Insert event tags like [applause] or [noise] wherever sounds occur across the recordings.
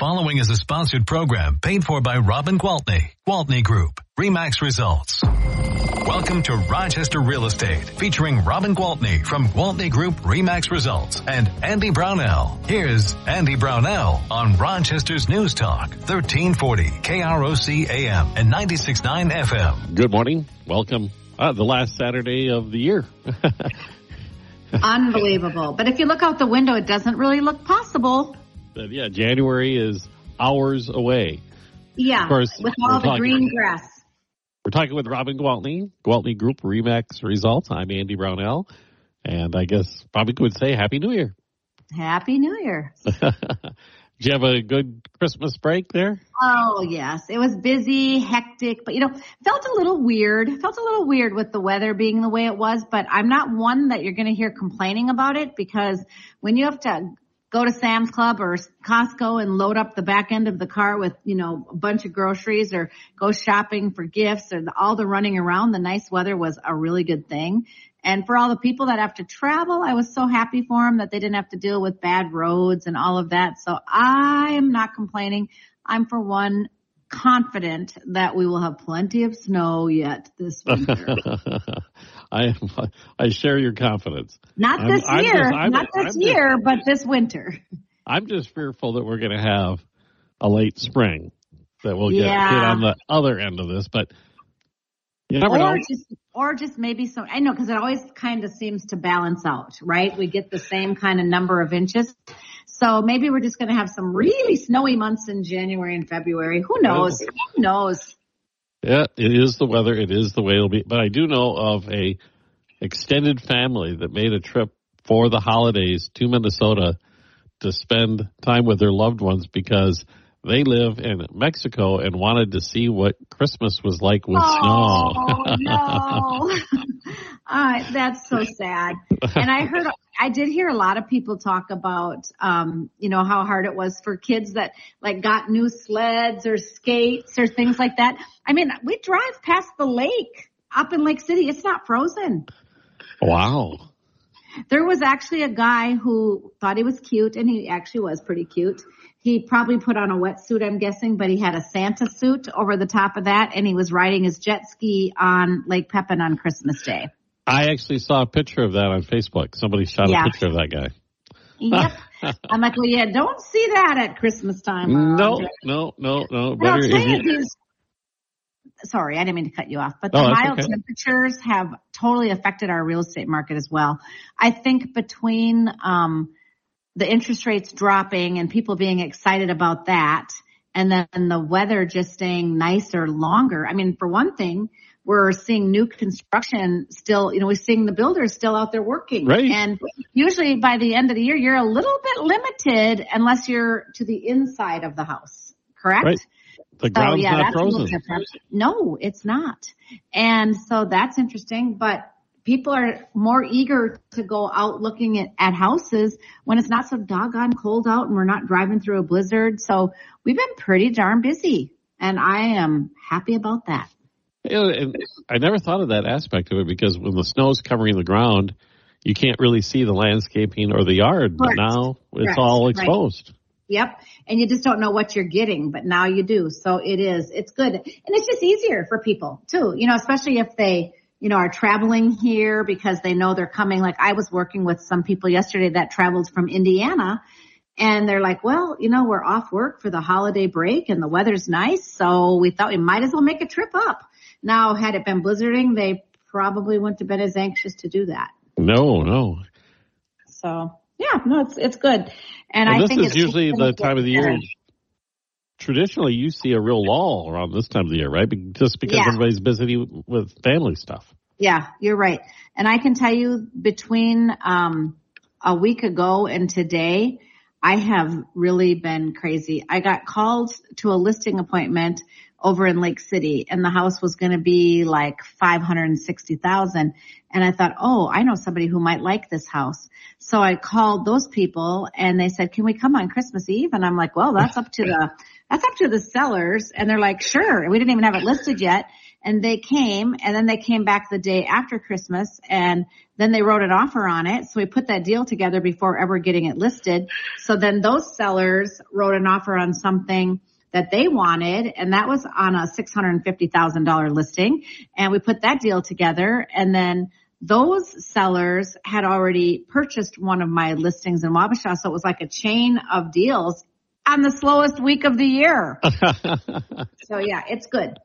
following is a sponsored program paid for by Robin Gwaltney, Gwaltney Group, Remax Results. Welcome to Rochester Real Estate, featuring Robin Gwaltney from Gwaltney Group Remax Results and Andy Brownell. Here's Andy Brownell on Rochester's News Talk, 1340 KROC AM and 96.9 FM. Good morning. Welcome. Uh, the last Saturday of the year. [laughs] Unbelievable. But if you look out the window, it doesn't really look possible. But yeah, January is hours away. Yeah, Of course, with we're all the talking- green grass. We're talking with Robin Gwaltney, Gwaltney Group Remax Results. I'm Andy Brownell. And I guess probably could say Happy New Year. Happy New Year. [laughs] Did you have a good Christmas break there? Oh yes, it was busy, hectic, but you know, felt a little weird. Felt a little weird with the weather being the way it was, but I'm not one that you're going to hear complaining about it because when you have to go to Sam's Club or Costco and load up the back end of the car with, you know, a bunch of groceries or go shopping for gifts or the, all the running around, the nice weather was a really good thing. And for all the people that have to travel, I was so happy for them that they didn't have to deal with bad roads and all of that. So I am not complaining. I'm for one confident that we will have plenty of snow yet this winter. [laughs] I I share your confidence. Not I'm- this I'm year, just- I'm- not this I'm just- year, but this winter. I'm just fearful that we're going to have a late spring that we'll get, Yeah. get on the other end of this, but you never or know. just or just maybe some I know because it always kind of seems to balance out, right? We get the same kind of number of inches. So maybe we're just going to have some really snowy months in January and February. Who knows? Who knows? Yeah, it is the weather. It is the way it'll be. But I do know of a extended family that made a trip for the holidays to Minnesota to spend time with their loved ones because they live in Mexico and wanted to see what Christmas was like with oh snow. no, [laughs] [laughs] uh, that's so sad. And I heard, I did hear a lot of people talk about, um, you know, how hard it was for kids that like got new sleds or skates or things like that. I mean, we drive past the lake up in Lake City. It's not frozen. wow. There was actually a guy who thought he was cute, and he actually was pretty cute. He probably put on a wetsuit, I'm guessing, but he had a Santa suit over the top of that, and he was riding his jet ski on Lake Pepin on Christmas Day. I actually saw a picture of that on Facebook. Somebody shot Yeah. a picture of that guy. Yep. [laughs] I'm like, well, yeah, don't see that at Christmas time. No, no, no, no. I'll tell you these. Sorry, I didn't mean to cut you off, but No, the mild okay. temperatures have totally affected our real estate market as well. I think between um, the interest rates dropping and people being excited about that, and then the weather just staying nicer longer. I mean, for one thing, we're seeing new construction still, you know, we're seeing the builders still out there working. Right. And usually by the end of the year, you're a little bit limited unless you're to the inside of the house. Correct? Right. the So yeah, not that's a little frozen. No, it's not. And so that's interesting, but people are more eager to go out looking at, at houses when it's not so doggone cold out and we're not driving through a blizzard. So we've been pretty darn busy and I am happy about that. Yeah, and I never thought of that aspect of it because when the snow's covering the ground, you can't really see the landscaping or the yard. But now it's Correct. all Right. exposed. Yep. And you just don't know what you're getting, but now you do. So it is, it's good. And it's just easier for people too, you know, especially if they, you know, are traveling here because they know they're coming. Like I was working with some people yesterday that traveled from Indiana and they're like, well, you know, we're off work for the holiday break and the weather's nice. So we thought we might as well make a trip up. Now, had it been blizzarding, they probably wouldn't have been as anxious to do that. No, no. So yeah, no, it's, it's good. And I this is usually the time of the year. better. Traditionally, you see a real lull around this time of the year, right? Just because Yeah. everybody's busy with family stuff. Yeah, you're right. And I can tell you between um a week ago and today, I have really been crazy. I got called to a listing appointment over in Lake City and the house was going to be like 560,000 and I thought, "Oh, I know somebody who might like this house." So I called those people and they said, "Can we come on Christmas Eve?" And I'm like, "Well, that's up to the [laughs] that's up to the sellers." And they're like, "Sure." And we didn't even have it listed yet. and they came and then they came back the day after Christmas and then they wrote an offer on it. So we put that deal together before ever getting it listed. So then those sellers wrote an offer on something that they wanted and that was on a $650,000 listing and we put that deal together and then those sellers had already purchased one of my listings in Wabasha. So it was like a chain of deals on the slowest week of the year. [laughs] so yeah, it's good.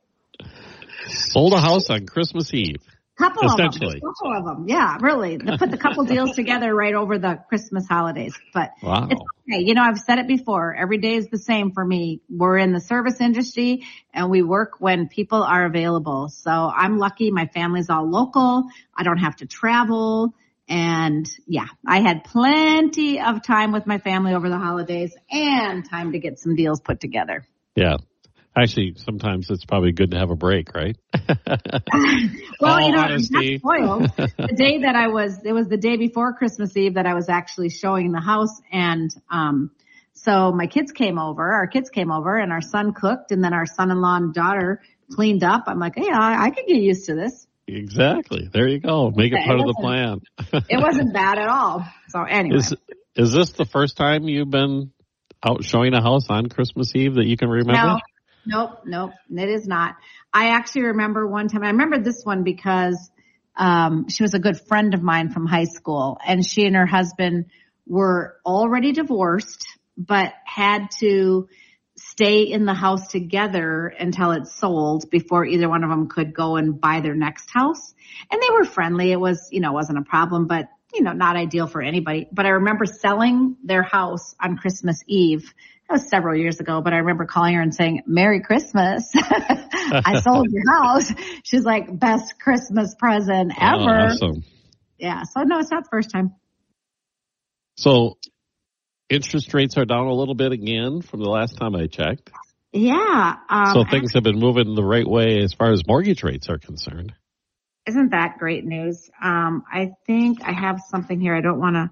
Sold a house on Christmas Eve. Couple of them. Couple of them. Yeah, really. They put the couple deals [laughs] together right over the Christmas holidays. But wow. it's okay. You know, I've said it before. Every day is the same for me. We're in the service industry and we work when people are available. So I'm lucky. My family's all local. I don't have to travel. And yeah, I had plenty of time with my family over the holidays and time to get some deals put together. Yeah. Actually, sometimes it's probably good to have a break, right? [laughs] well, you know, honesty. spoiled. [laughs] the day that I was, it was the day before Christmas Eve that I was actually showing the house and, um, so my kids came over, our kids came over and our son cooked and then our son-in-law and daughter cleaned up. I'm like, hey, I, I could get used to this. Exactly. There you go. Make it part it of the plan. [laughs] it wasn't bad at all. So anyway. Is, is this the first time you've been out showing a house on Christmas Eve that you can remember? No, Nope, nope, it is not. I actually remember one time, I remember this one because, um, she was a good friend of mine from high school and she and her husband were already divorced, but had to stay in the house together until it sold before either one of them could go and buy their next house. And they were friendly. It was, you know, wasn't a problem, but you know, not ideal for anybody. But I remember selling their house on Christmas Eve that was several years ago, but I remember calling her and saying, Merry Christmas. [laughs] I sold your house. She's like, best Christmas present oh, ever. Oh, awesome. Yeah. So no, it's not the first time. So interest rates are down a little bit again from the last time I checked. Yeah. Um, so things have been moving the right way as far as mortgage rates are concerned. Isn't that great news? Um, I think I have something here. I don't want to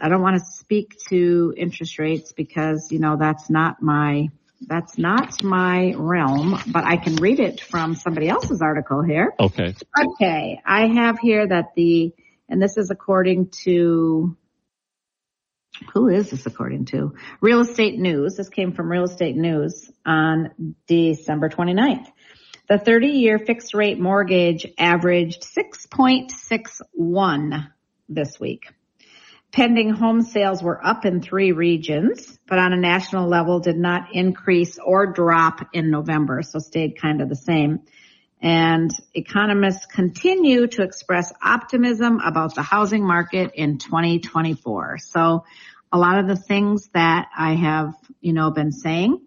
I don't want to speak to interest rates because, you know, that's not my, that's not my realm, but I can read it from somebody else's article here. Okay. Okay. I have here that the, and this is according to, who is this according to? Real Estate News. This came from Real Estate News on December 29th. The 30 year fixed rate mortgage averaged 6.61 this week. Pending home sales were up in three regions, but on a national level did not increase or drop in November, so stayed kind of the same. And economists continue to express optimism about the housing market in 2024. So a lot of the things that I have, you know, been saying,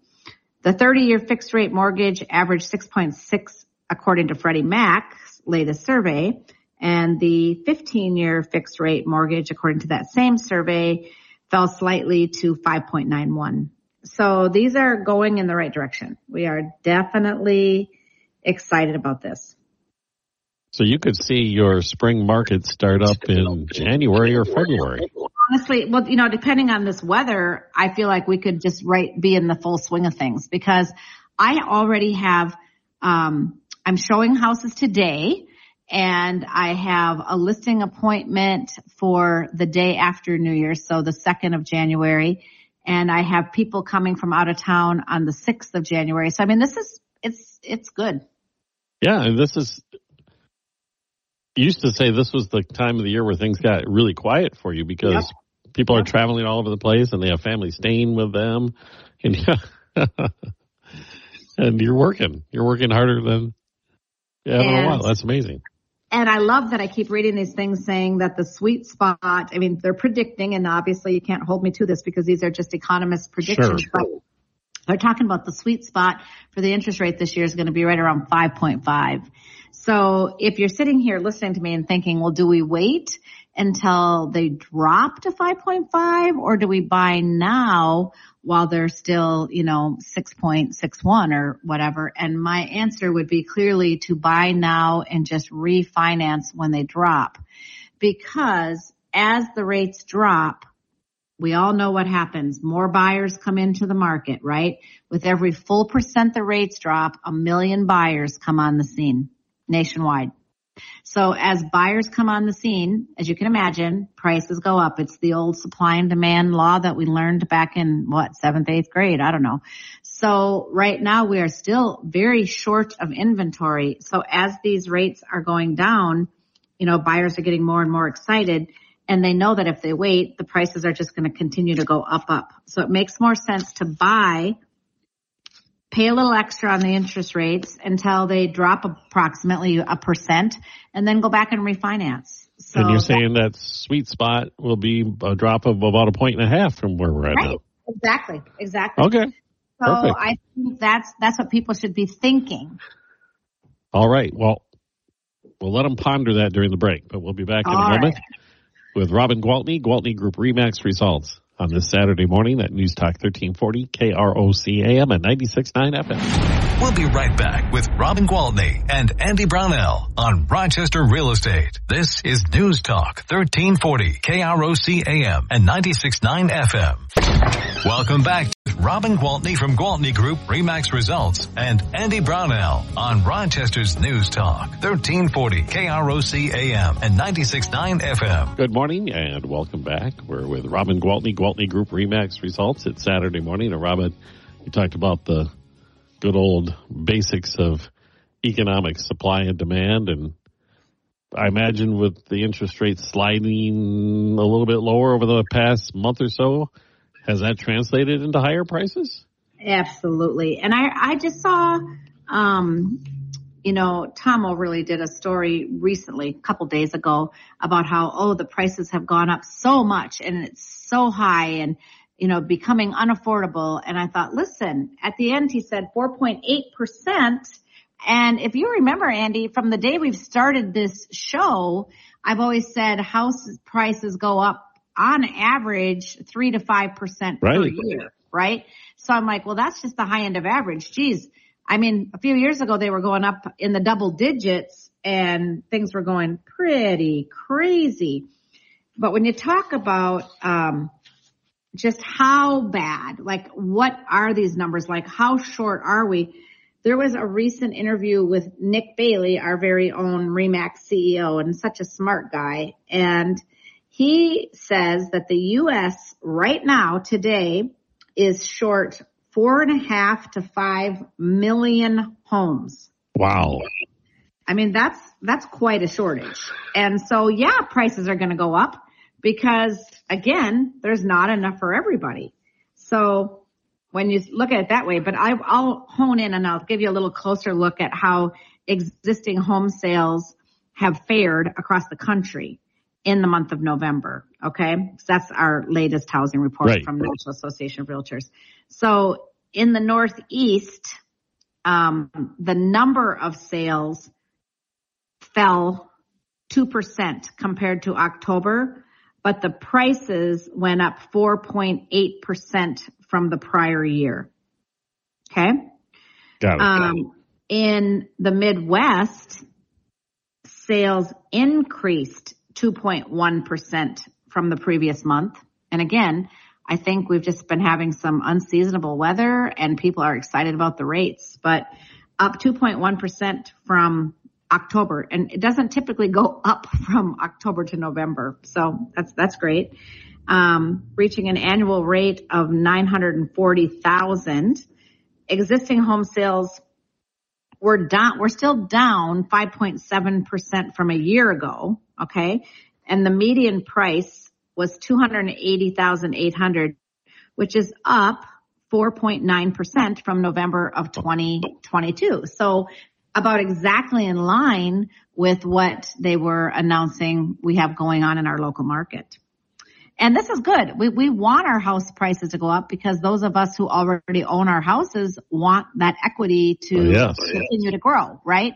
the 30 year fixed rate mortgage averaged 6.6 according to Freddie Mac's latest survey and the 15 year fixed rate mortgage, according to that same survey, fell slightly to 5.91. So these are going in the right direction. We are definitely excited about this. So you could see your spring market start up in January or February. Honestly, well, you know, depending on this weather, I feel like we could just right be in the full swing of things because I already have um I'm showing houses today and I have a listing appointment for the day after New Year's, so the 2nd of January. And I have people coming from out of town on the 6th of January. So I mean, this is, it's, it's good. Yeah. And this is, used to say this was the time of the year where things got really quiet for you because yep. people are traveling all over the place and they have families staying with them. And, [laughs] and you're working, you're working harder than yeah, in a while. That's amazing. And I love that I keep reading these things saying that the sweet spot, I mean, they're predicting, and obviously you can't hold me to this because these are just economists' predictions, sure. but they're talking about the sweet spot for the interest rate this year is going to be right around 5.5. So if you're sitting here listening to me and thinking, well, do we wait until they drop to 5.5 or do we buy now while they're still, you know, 6.61 or whatever? And my answer would be clearly to buy now and just refinance when they drop. Because as the rates drop, we all know what happens. More buyers come into the market, right? With every full percent the rates drop, a million buyers come on the scene nationwide. So as buyers come on the scene, as you can imagine, prices go up. It's the old supply and demand law that we learned back in what, seventh, eighth grade. I don't know. So right now we are still very short of inventory. So as these rates are going down, you know, buyers are getting more and more excited and they know that if they wait, the prices are just going to continue to go up, up. So it makes more sense to buy pay a little extra on the interest rates until they drop approximately a percent and then go back and refinance. So and you're saying that, that sweet spot will be a drop of about a point and a half from where we're at right. now. Exactly. Exactly. Okay. So Perfect. I think that's that's what people should be thinking. All right. Well, we'll let them ponder that during the break, but we'll be back in All a moment right. with Robin Gwaltney, Gwaltney Group Remax results on this Saturday morning at News Talk 1340 KROC AM and 96.9 FM. We'll be right back with Robin Gwaltney and Andy Brownell on Rochester Real Estate. This is News Talk 1340 KROC AM and 96.9 FM. Welcome back to Robin Gwaltney from Gwaltney Group Remax Results and Andy Brownell on Rochester's News Talk 1340 KROC AM and 96.9 FM. Good morning and welcome back. We're with Robin Gwaltney, Gwaltney Group Remax Results. It's Saturday morning and Robin, you talked about the good old basics of economic supply and demand. And I imagine with the interest rates sliding a little bit lower over the past month or so, has that translated into higher prices? Absolutely. And I, I just saw, um, you know, Tom Overly did a story recently, a couple days ago, about how, oh, the prices have gone up so much and it's so high and you know, becoming unaffordable. And I thought, listen, at the end, he said 4.8%. And if you remember, Andy, from the day we've started this show, I've always said house prices go up on average three to 5% right. per year, right? So I'm like, well, that's just the high end of average. Geez. I mean, a few years ago, they were going up in the double digits and things were going pretty crazy. But when you talk about, um, just how bad, like what are these numbers like? How short are we? There was a recent interview with Nick Bailey, our very own Remax CEO and such a smart guy. And he says that the U.S. right now today is short four and a half to five million homes. Wow. I mean, that's, that's quite a shortage. And so yeah, prices are going to go up because again, there's not enough for everybody. So when you look at it that way, but I, will hone in and I'll give you a little closer look at how existing home sales have fared across the country in the month of November. Okay. So that's our latest housing report right. from the National Association of Realtors. So in the Northeast, um, the number of sales fell 2% compared to October, but the prices went up 4.8% from the prior year. Okay. Got it. Um, in the Midwest, sales increased 2.1% from the previous month. And again, I think we've just been having some unseasonable weather and people are excited about the rates, but up 2.1% from October and it doesn't typically go [laughs] up from October to November. So that's, that's great. Um, reaching an annual rate of 940,000. Existing home sales were down, we're still down 5.7% from a year ago. Okay. And the median price was 280,800, which is up 4.9% from November of 2022. So about exactly in line with what they were announcing we have going on in our local market. And this is good. We, we want our house prices to go up because those of us who already own our houses want that equity to oh, yes. continue to grow, right?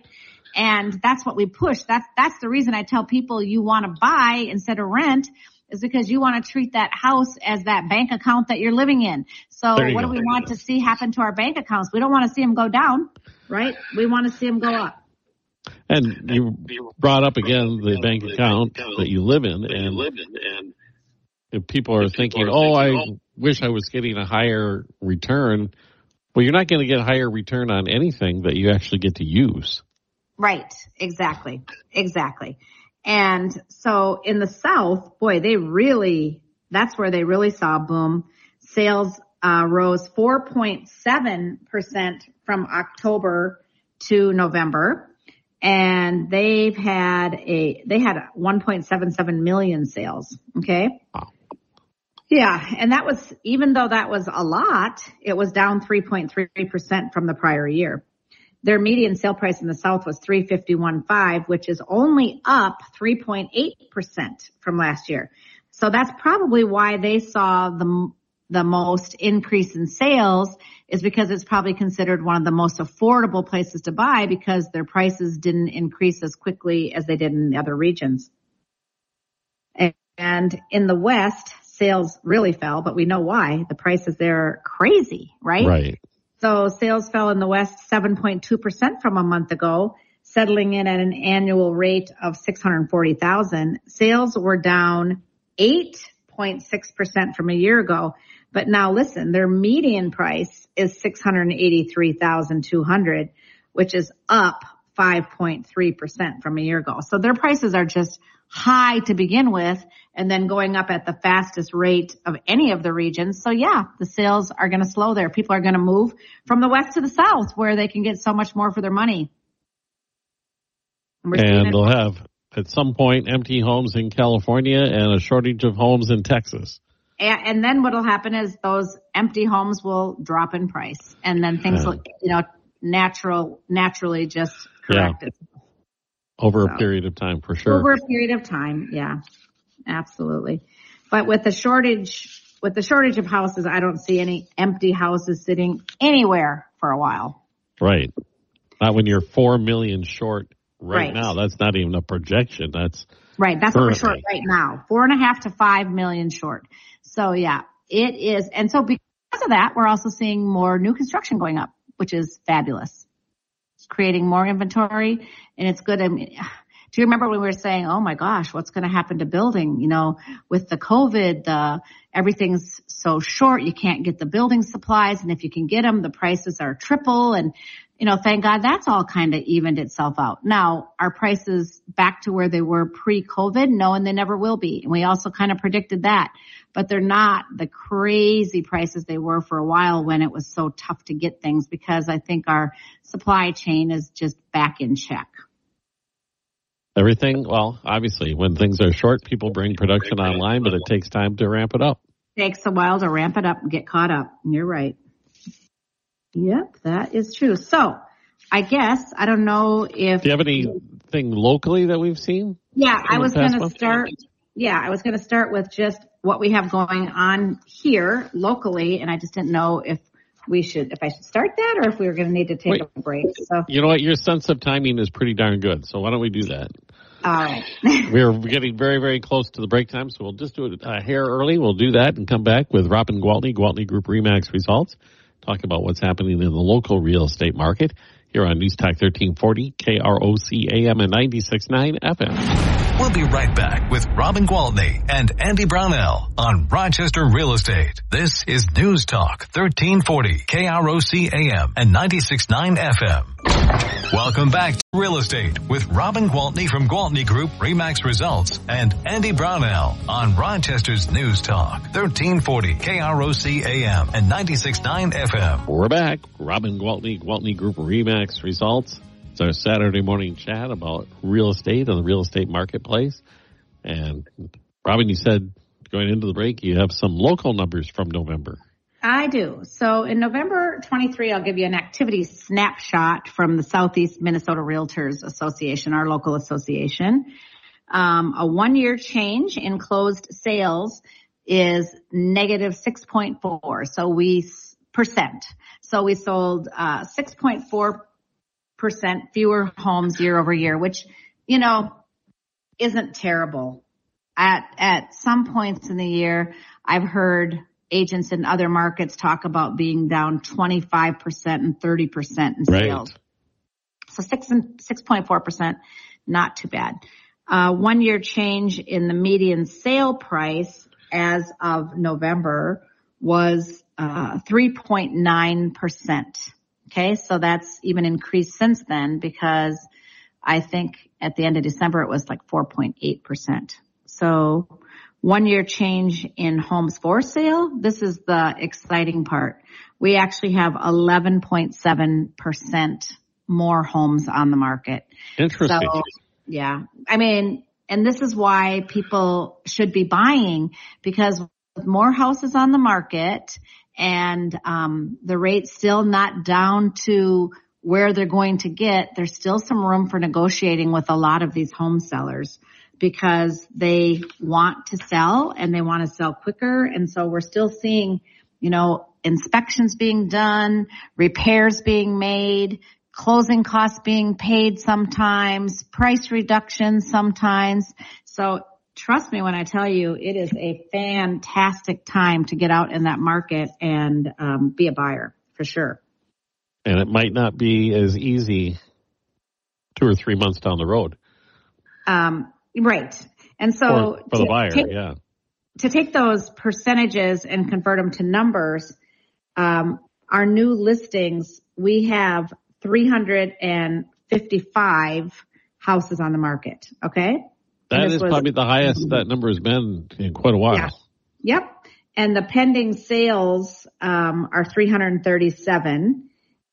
And that's what we push. That's, that's the reason I tell people you want to buy instead of rent is because you want to treat that house as that bank account that you're living in. So what go. do we want to see happen to our bank accounts? We don't want to see them go down right? We want to see them go up. And you brought up again the bank account that you live in, and if people are thinking, "Oh, I wish I was getting a higher return," well, you're not going to get a higher return on anything that you actually get to use. Right. Exactly. Exactly. And so in the South, boy, they really, that's where they really saw a boom. Sales uh, rose 4.7% from October to November. And they've had a, they had 1.77 million sales. Okay. Wow. Yeah. And that was, even though that was a lot, it was down 3.3% from the prior year. Their median sale price in the South was 351.5, which is only up 3.8% from last year. So that's probably why they saw the, the most increase in sales is because it's probably considered one of the most affordable places to buy because their prices didn't increase as quickly as they did in the other regions. And in the West, sales really fell, but we know why. The prices there are crazy, right? Right. So sales fell in the West 7.2% from a month ago, settling in at an annual rate of 640,000. Sales were down 8.6% from a year ago. But now listen, their median price is 683,200, which is up 5.3% from a year ago. So their prices are just high to begin with and then going up at the fastest rate of any of the regions. So yeah, the sales are going to slow there. People are going to move from the west to the south where they can get so much more for their money. And, and they'll have at some point empty homes in California and a shortage of homes in Texas. And, and then what'll happen is those empty homes will drop in price and then things will, you know, natural, naturally just correct yeah. Over so, a period of time, for sure. Over a period of time, yeah, absolutely. But with the shortage, with the shortage of houses, I don't see any empty houses sitting anywhere for a while. Right. Not when you're four million short right, right. now. That's not even a projection. That's right. That's currently. what we're short right now. Four and a half to five million short. So yeah, it is. And so because of that, we're also seeing more new construction going up, which is fabulous It's creating more inventory and it's good. I mean, do you remember when we were saying, oh my gosh, what's going to happen to building? You know, with the COVID, the, everything's so short, you can't get the building supplies. And if you can get them, the prices are triple. And, you know, thank God that's all kind of evened itself out. Now, are prices back to where they were pre-COVID? No, and they never will be. And we also kind of predicted that but they're not the crazy prices they were for a while when it was so tough to get things because I think our supply chain is just back in check. Everything, well, obviously, when things are short, people bring production online, but it takes time to ramp it up. Takes a while to ramp it up and get caught up. You're right. Yep, that is true. So, I guess I don't know if. Do you have anything locally that we've seen? Yeah, I was going to start. Yeah, I was going to start with just what we have going on here locally, and I just didn't know if we should, if I should start that, or if we were going to need to take Wait, a break. So you know what, your sense of timing is pretty darn good. So why don't we do that? All right. [laughs] We're getting very, very close to the break time, so we'll just do it a hair early. We'll do that and come back with Robin Gwaltney, Gwaltney Group Remax results. Talk about what's happening in the local real estate market here on News Talk 1340, KROC AM and 96.9 FM. We'll be right back with Robin Gwaltney and Andy Brownell on Rochester Real Estate. This is News Talk 1340, KROC AM and 96.9 FM. Welcome back to Real Estate with Robin Gwaltney from Gwaltney Group Remax Results and Andy Brownell on Rochester's News Talk 1340 KROC AM and 96.9 FM. We're back. Robin Gwaltney, Gwaltney Group Remax Results. It's our Saturday morning chat about real estate and the real estate marketplace. And Robin, you said going into the break, you have some local numbers from November. I do. So in November 23, I'll give you an activity snapshot from the Southeast Minnesota Realtors Association, our local association. Um, a one year change in closed sales is negative 6.4. So we percent. So we sold, uh, 6.4 percent fewer homes year over year, which, you know, isn't terrible. At, at some points in the year, I've heard agents in other markets talk about being down 25% and 30% in sales. Right. So six and 6.4%, not too bad. Uh, one year change in the median sale price as of November was uh, 3.9%. Okay, so that's even increased since then because I think at the end of December it was like 4.8%. So one year change in homes for sale. This is the exciting part. We actually have 11.7% more homes on the market. Interesting. So, yeah. I mean, and this is why people should be buying because with more houses on the market and um, the rate's still not down to where they're going to get, there's still some room for negotiating with a lot of these home sellers because they want to sell and they want to sell quicker. And so we're still seeing, you know, inspections being done, repairs being made, closing costs being paid sometimes, price reductions sometimes. So trust me when I tell you it is a fantastic time to get out in that market and um, be a buyer for sure. And it might not be as easy two or three months down the road. Um, right. And so for, for the buyer, take, yeah. To take those percentages and convert them to numbers, um, our new listings, we have 355 houses on the market. Okay. That is probably the highest that number has been in quite a while. Yeah. Yep. And the pending sales um, are 337.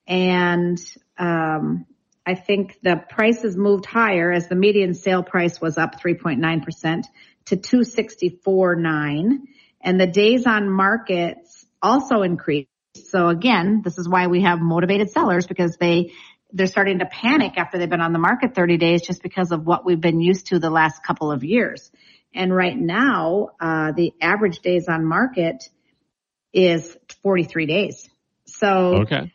And um, I think the prices moved higher as the median sale price was up 3.9% to 264.9. And the days on markets also increased so again, this is why we have motivated sellers because they they're starting to panic after they've been on the market 30 days just because of what we've been used to the last couple of years. And right now, uh, the average days on market is 43 days. So okay.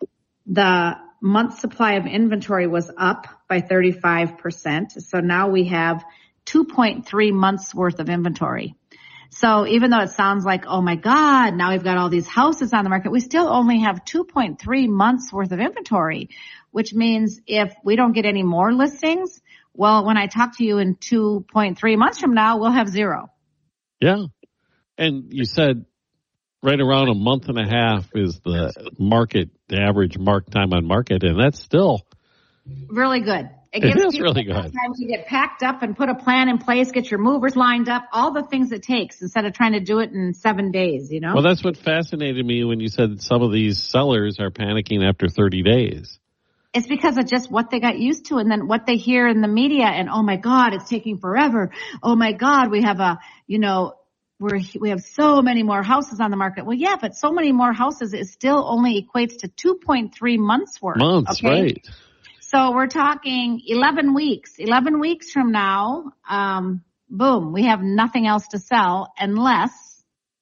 the month supply of inventory was up by 35%. So now we have 2.3 months worth of inventory. So even though it sounds like, oh my God, now we've got all these houses on the market, we still only have 2.3 months worth of inventory, which means if we don't get any more listings, well, when I talk to you in 2.3 months from now, we'll have zero. Yeah. And you said right around a month and a half is the market, the average mark time on market, and that's still really good. It, it is really good. Time to get packed up and put a plan in place, get your movers lined up, all the things it takes instead of trying to do it in seven days, you know? Well, that's what fascinated me when you said some of these sellers are panicking after 30 days. It's because of just what they got used to and then what they hear in the media and, oh my God, it's taking forever. Oh my God, we have a, you know, we're, we have so many more houses on the market. Well, yeah, but so many more houses, it still only equates to 2.3 months worth. Months, okay? right. So we're talking 11 weeks. 11 weeks from now, um, boom, we have nothing else to sell unless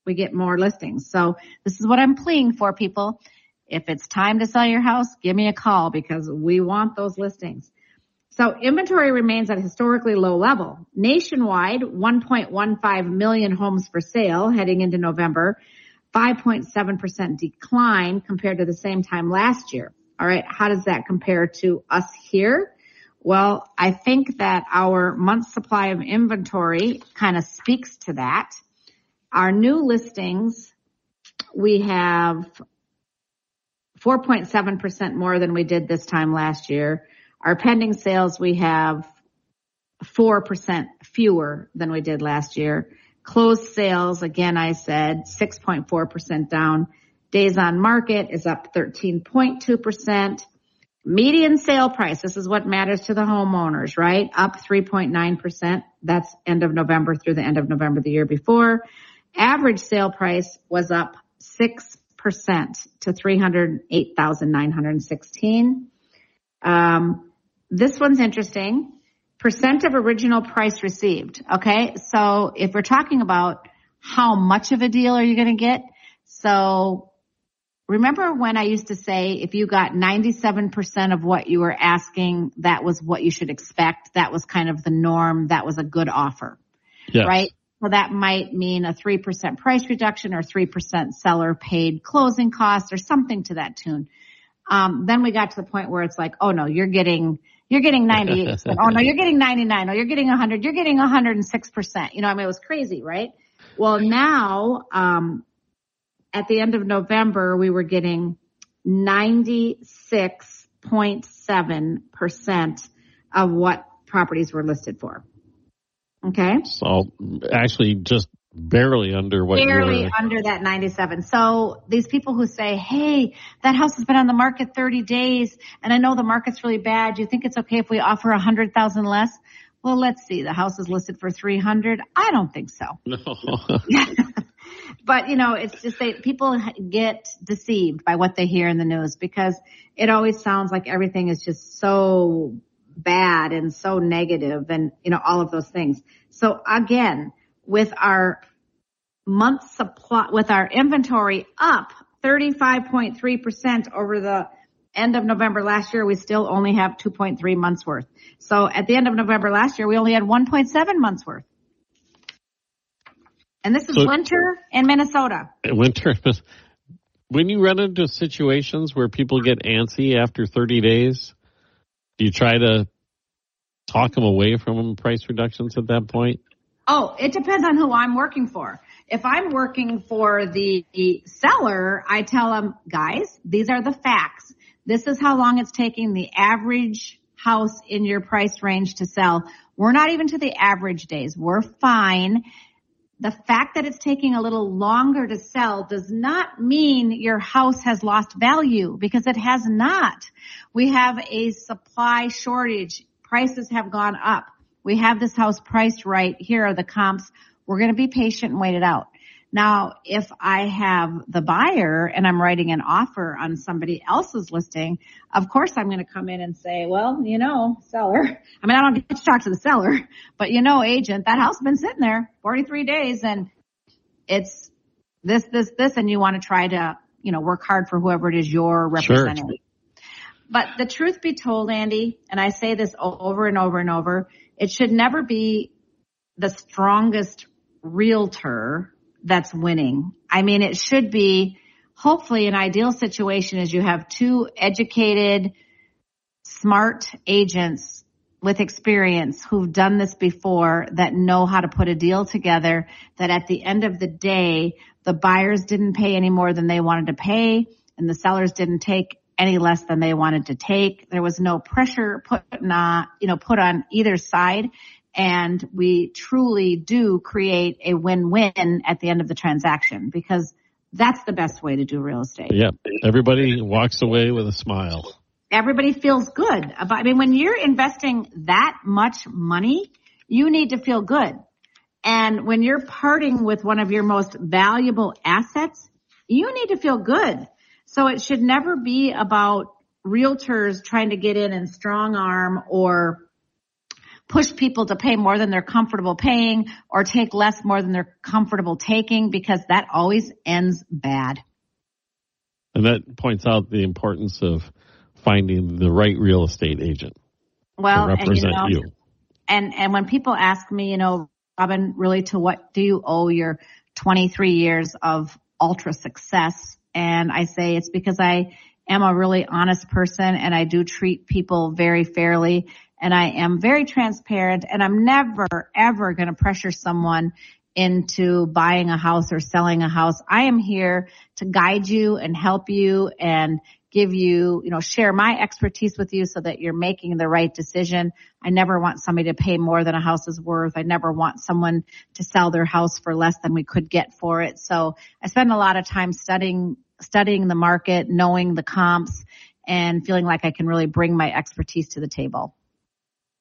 we get more listings. So this is what I'm pleading for people. If it's time to sell your house, give me a call because we want those listings. So inventory remains at a historically low level. Nationwide, 1.15 million homes for sale heading into November, 5.7% decline compared to the same time last year. All right. How does that compare to us here? Well, I think that our month supply of inventory kind of speaks to that. Our new listings, we have 4.7% more than we did this time last year. Our pending sales, we have 4% fewer than we did last year. Closed sales, again, I said 6.4% down. Days on market is up 13.2%. Median sale price, this is what matters to the homeowners, right? Up 3.9%. That's end of November through the end of November the year before. Average sale price was up 6% to 308,916. Um, this one's interesting. Percent of original price received. Okay. So if we're talking about how much of a deal are you going to get? So remember when I used to say if you got 97% of what you were asking, that was what you should expect. That was kind of the norm. That was a good offer. Yes. Right? So that might mean a 3% price reduction or 3% seller paid closing costs or something to that tune. Um, then we got to the point where it's like, oh no, you're getting, you're getting 98. [laughs] oh no, you're getting 99. Oh, you're getting 100. You're getting 106%. You know, I mean, it was crazy, right? Well, now, um, at the end of November, we were getting 96.7% of what properties were listed for. Okay. So actually just barely under what barely you're under that 97. So these people who say, "Hey, that house has been on the market 30 days and I know the market's really bad. Do you think it's okay if we offer 100,000 less?" Well, let's see. The house is listed for 300. I don't think so. No. [laughs] but you know, it's just that people get deceived by what they hear in the news because it always sounds like everything is just so bad and so negative and you know all of those things. So again, with our month supply with our inventory up 35.3% over the end of November last year, we still only have 2.3 months worth. So at the end of November last year, we only had 1.7 months worth. And this is So- winter in Minnesota. [laughs] winter. When you run into situations where people get antsy after 30 days, do you try to talk them away from price reductions at that point? Oh, it depends on who I'm working for. If I'm working for the, seller, I tell them, guys, these are the facts. This is how long it's taking the average house in your price range to sell. We're not even to the average days. We're fine. The fact that it's taking a little longer to sell does not mean your house has lost value because it has not. We have a supply shortage. Prices have gone up. We have this house priced right. Here are the comps. We're going to be patient and wait it out. Now, if I have the buyer and I'm writing an offer on somebody else's listing, of course I'm going to come in and say, well, you know, seller, I mean, I don't get to talk to the seller, but you know, agent, that house has been sitting there 43 days and it's this, this, this, and you want to try to, you know, work hard for whoever it is you're representing. Sure. representing. But the truth be told, Andy, and I say this over and over and over, it should never be the strongest realtor that's winning. I mean, it should be hopefully an ideal situation is you have two educated, smart agents with experience who've done this before that know how to put a deal together that at the end of the day, the buyers didn't pay any more than they wanted to pay and the sellers didn't take any less than they wanted to take. There was no pressure put on, you know, put on either side. And we truly do create a win-win at the end of the transaction because that's the best way to do real estate Yeah. Everybody walks away with a smile. everybody feels good about, I mean, when you're investing that much money, you need to feel good. And when you're parting with one of your most valuable assets, you need to feel good. So it should never be about realtors trying to get in and strong arm or push people to pay more than they're comfortable paying or take less more than they're comfortable taking because that always ends bad. And that points out the importance of finding the right real estate agent Well, to and you represent know, you. and and when people ask me, you know, Robin, really to what do you owe your 23 years of ultra success? And I say it's because I am a really honest person and I do treat people very fairly and I am very transparent and I'm never ever going to pressure someone into buying a house or selling a house. I am here to guide you and help you and give you, you know, share my expertise with you so that you're making the right decision. I never want somebody to pay more than a house is worth. I never want someone to sell their house for less than we could get for it. So I spend a lot of time studying, studying the market, knowing the comps and feeling like I can really bring my expertise to the table.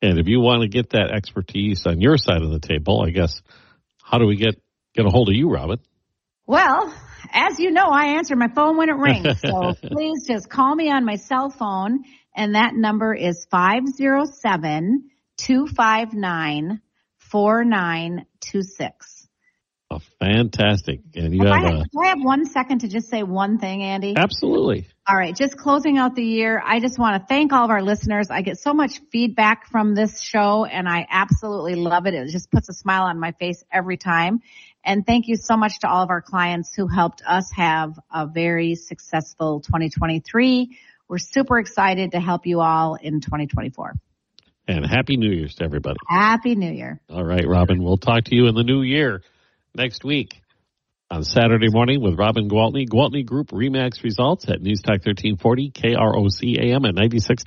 And if you want to get that expertise on your side of the table, I guess, how do we get, get a hold of you, Robin? Well, as you know, I answer my phone when it rings. So [laughs] please just call me on my cell phone and that number is 507-259-4926. Oh, fantastic. And you If I, have a, do uh, I have one second to just say one thing, Andy? absolutely. All right, just closing out the year, I just want to thank all of our listeners. I get so much feedback from this show and I absolutely love it. It just puts a smile on my face every time. And thank you so much to all of our clients who helped us have a very successful 2023. We're super excited to help you all in 2024. And happy New Year's to everybody. Happy New Year. All right, Robin, we'll talk to you in the new year. Next week on Saturday morning with Robin Gwaltney. Gwaltney Group Remax results at News Talk 1340 KROC AM at 96.